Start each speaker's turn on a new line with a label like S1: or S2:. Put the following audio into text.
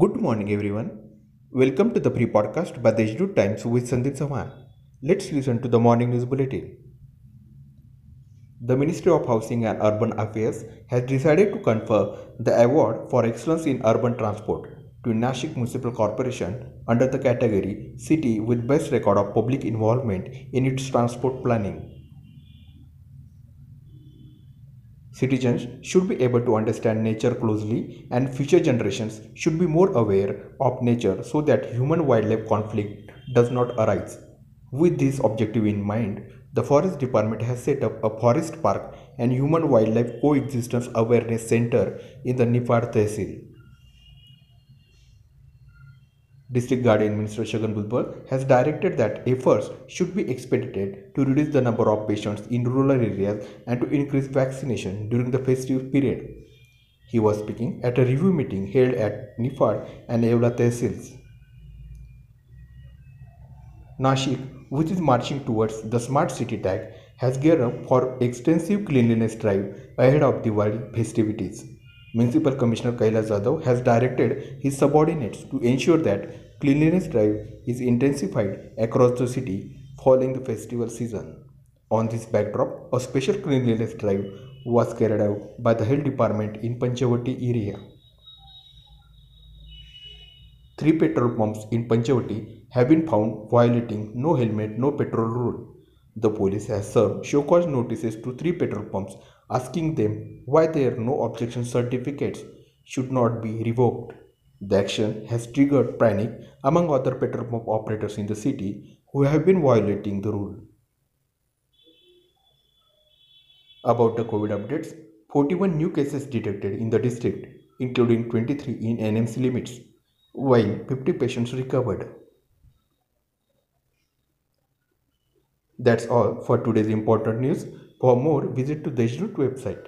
S1: Good morning, everyone. Welcome to the pre podcast by the Times with Sandeep Sawan. Let's listen to the morning news bulletin. The Ministry of Housing and Urban Affairs has decided to confer the award for excellence in urban transport to Nashik Municipal Corporation under the category City with Best Record of Public Involvement in its Transport Planning. Citizens should be able to understand nature closely and future generations should be more aware of nature so that human wildlife conflict does not arise. With this objective in mind, the Forest Department has set up a forest park and human wildlife coexistence awareness center in the Nifad Tehsil. District Guardian Minister Chhagan Bhujbal has directed that efforts should be expedited to reduce the number of patients in rural areas and to increase vaccination during the festive period. He was speaking at a review meeting held at Nifad and Yeola Tehsils. Nashik, which is marching towards the smart city tag, has geared up for extensive cleanliness drive ahead of Diwali festivities. Municipal Commissioner Kailas Jadhav has directed his subordinates to ensure that cleanliness drive is intensified across the city following the festival season. On this backdrop, a special cleanliness drive was carried out by the health department in Panchavati area. Three petrol pumps in Panchavati have been found violating no helmet, no petrol rule. The police has served show cause notices to three petrol pumps asking them why their no objection certificates should not be revoked. The action has triggered panic among other petrol pump operators in the city who have been violating the rule. About the COVID updates, 41 new cases detected in the district, including 23 in NMC limits, while 50 patients recovered. That's all for today's important news. For more, visit to the website.